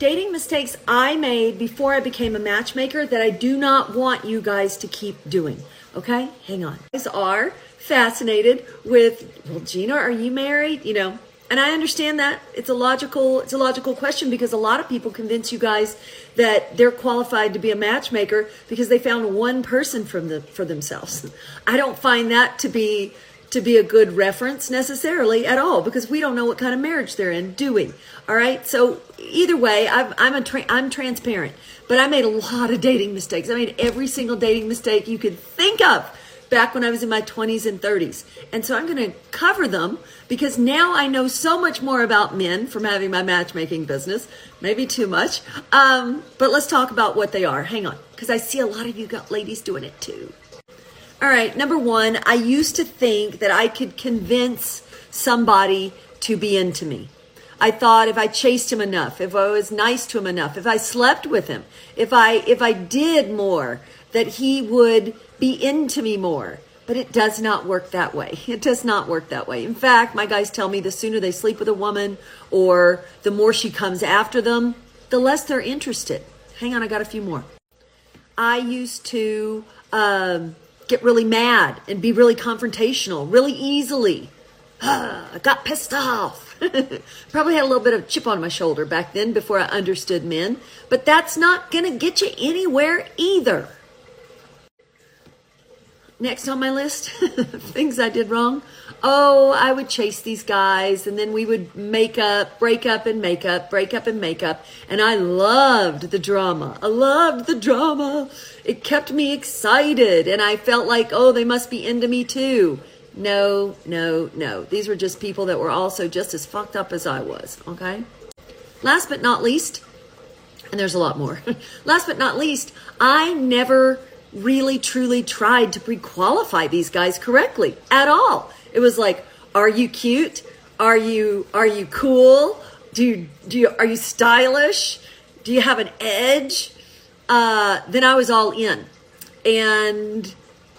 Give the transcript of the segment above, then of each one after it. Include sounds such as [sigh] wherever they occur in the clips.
dating mistakes I made before I became a matchmaker that I do not want you guys to keep doing. Okay? Hang on. You guys are fascinated with, well, Gina, are you married? You know, and I understand that it's a logical it's a logical question because a lot of people convince you guys that they're qualified to be a matchmaker because they found one person from the for themselves. I don't find that to be to be a good reference necessarily at all because we don't know what kind of marriage they're in, do we? All right. So either way, I'm I'm a tra- I'm transparent, but I made a lot of dating mistakes. I made every single dating mistake you could think of back when I was in my 20s and 30s. And so I'm going to cover them because now I know so much more about men from having my matchmaking business. Maybe too much. Um, but let's talk about what they are. Hang on, because I see a lot of you got ladies doing it too. All right, number one, I used to think that I could convince somebody to be into me. I thought if I chased him enough, if I was nice to him enough, if I slept with him, if I if I did more, that he would be into me more. But it does not work that way. [laughs] It does not work that way. In fact, my guys tell me the sooner they sleep with a woman or the more she comes after them, the less they're interested. Hang on, I got a few more. I used to um, get really mad and be really confrontational really easily. [sighs] I got pissed off. [laughs] Probably had a little bit of chip on my shoulder back then before I understood men, but that's not going to get you anywhere either. Next on my list, [laughs] things I did wrong. Oh, I would chase these guys and then we would make up, break up and make up, break up and make up. And I loved the drama. I loved the drama. It kept me excited and I felt like, oh, they must be into me too. No, no, no. These were just people that were also just as fucked up as I was, okay? Last but not least, and there's a lot more. [laughs] Last but not least, I never really truly tried to pre-qualify these guys correctly at all. It was like, are you cute? Are you are you cool? Do you do you are you stylish? Do you have an edge? Uh, then I was all in, and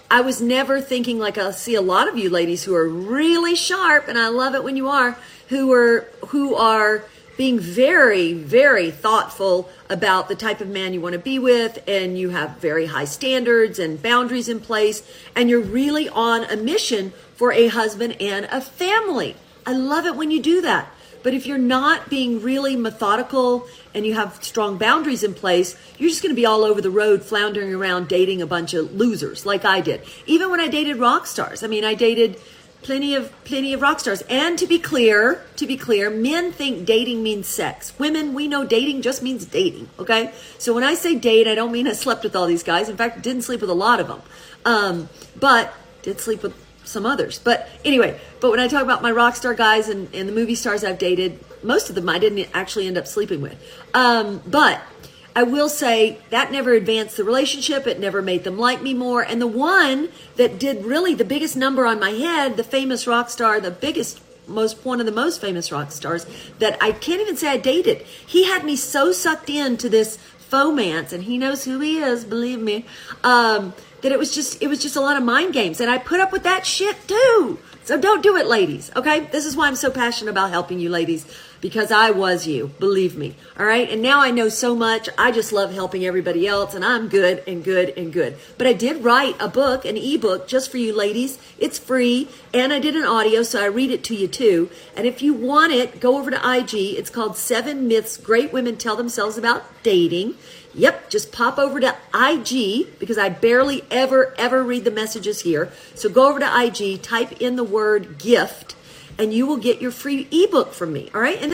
I was never thinking like I see a lot of you ladies who are really sharp, and I love it when you are who are who are being very, very thoughtful about the type of man you want to be with, and you have very high standards and boundaries in place, and you're really on a mission for a husband and a family. I love it when you do that. But if you're not being really methodical and you have strong boundaries in place, you're just going to be all over the road floundering around dating a bunch of losers like I did. Even when I dated rock stars. I mean, I dated plenty of plenty of rock stars. And to be clear to be clear men think dating means sex. Women we know dating just means dating okay? So when i say date i don't mean i slept with all these guys. In fact didn't sleep with a lot of them. Um, but did sleep with some others. But anyway but when i talk about my rock star guys and, and the movie stars i've dated most of them i didn't actually end up sleeping with. Um, but I will say that never advanced the relationship. It never made them like me more. And the one that did really the biggest number on my head, the famous rock star, the biggest, most, one of the most famous rock stars that I can't even say I dated. He had me so sucked into this fomance and he knows who he is, believe me, um, that it was just, it was just a lot of mind games. And I put up with that shit too. So don't do it, ladies. Okay. This is why I'm so passionate about helping you ladies because I was you, believe me. All right. And now I know so much. I just love helping everybody else and I'm good and good and good. But I did write a book, an ebook just for you ladies. It's free and I did an audio. So I read it to you too. And if you want it, go over to IG. It's called Seven Myths Great Women Tell Themselves About Dating. Yep, just pop over to IG because I barely ever, ever read the messages here. So go over to IG, type in the word gift, and you will get your free ebook from me. All right. And